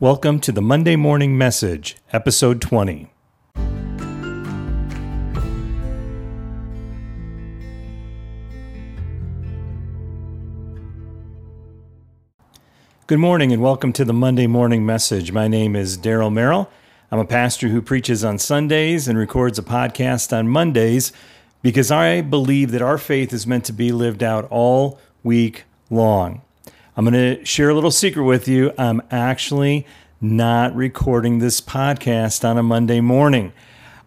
Welcome to the Monday Morning Message, Episode 20. Good morning and welcome to the Monday Morning Message. My name is Daryl Merrill. I'm a pastor who preaches on Sundays and records a podcast on Mondays because I believe that our faith is meant to be lived out all week long. I'm going to share a little secret with you. I'm actually not recording this podcast on a Monday morning.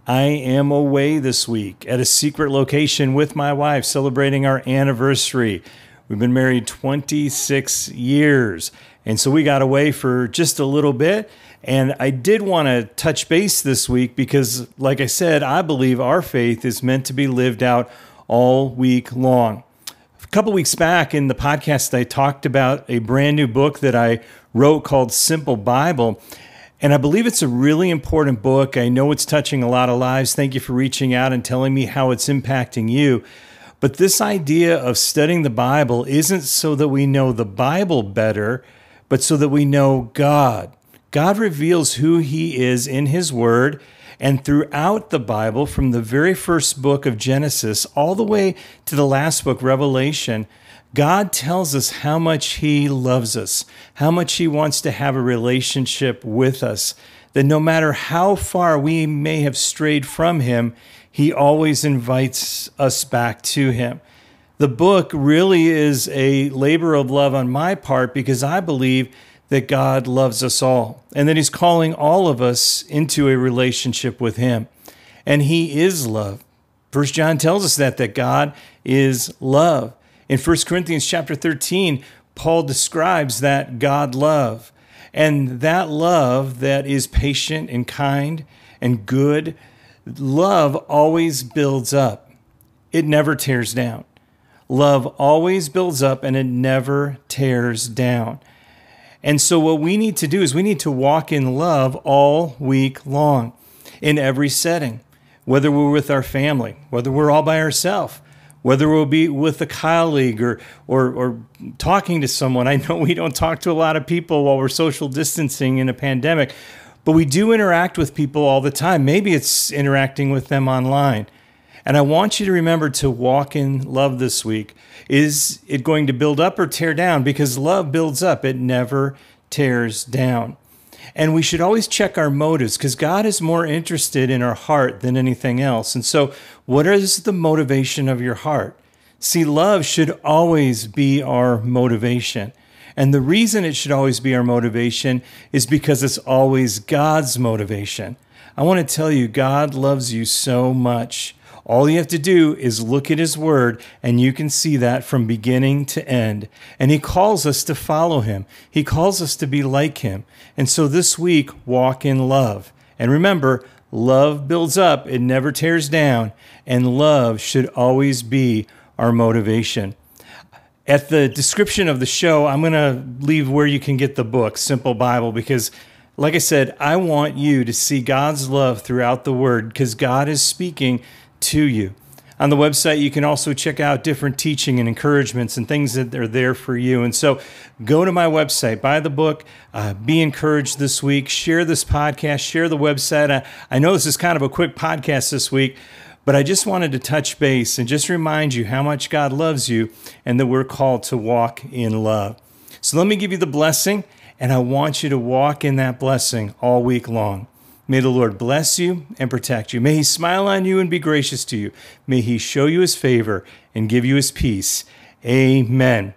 I am away this week at a secret location with my wife celebrating our anniversary. We've been married 26 years. And so we got away for just a little bit. And I did want to touch base this week because, like I said, I believe our faith is meant to be lived out all week long couple weeks back in the podcast, I talked about a brand new book that I wrote called Simple Bible. And I believe it's a really important book. I know it's touching a lot of lives. Thank you for reaching out and telling me how it's impacting you. But this idea of studying the Bible isn't so that we know the Bible better, but so that we know God. God reveals who He is in His Word and throughout the Bible, from the very first book of Genesis all the way to the last book, Revelation, God tells us how much He loves us, how much He wants to have a relationship with us, that no matter how far we may have strayed from Him, He always invites us back to Him. The book really is a labor of love on my part because I believe that God loves us all and that He's calling all of us into a relationship with Him. And He is love. First John tells us that that God is love. In 1 Corinthians chapter 13, Paul describes that God love. And that love that is patient and kind and good, love always builds up. It never tears down. Love always builds up and it never tears down. And so, what we need to do is we need to walk in love all week long in every setting, whether we're with our family, whether we're all by ourselves, whether we'll be with a colleague or, or, or talking to someone. I know we don't talk to a lot of people while we're social distancing in a pandemic, but we do interact with people all the time. Maybe it's interacting with them online. And I want you to remember to walk in love this week. Is it going to build up or tear down? Because love builds up, it never tears down. And we should always check our motives because God is more interested in our heart than anything else. And so, what is the motivation of your heart? See, love should always be our motivation. And the reason it should always be our motivation is because it's always God's motivation. I want to tell you, God loves you so much all you have to do is look at his word, and you can see that from beginning to end. And he calls us to follow him, he calls us to be like him. And so this week, walk in love. And remember, love builds up, it never tears down, and love should always be our motivation. At the description of the show, I'm going to leave where you can get the book, Simple Bible, because like I said, I want you to see God's love throughout the word because God is speaking to you. On the website, you can also check out different teaching and encouragements and things that are there for you. And so go to my website, buy the book, uh, be encouraged this week, share this podcast, share the website. I, I know this is kind of a quick podcast this week, but I just wanted to touch base and just remind you how much God loves you and that we're called to walk in love. So let me give you the blessing, and I want you to walk in that blessing all week long. May the Lord bless you and protect you. May he smile on you and be gracious to you. May he show you his favor and give you his peace. Amen.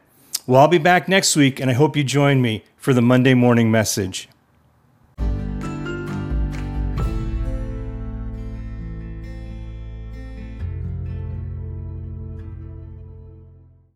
Well, I'll be back next week, and I hope you join me for the Monday morning message.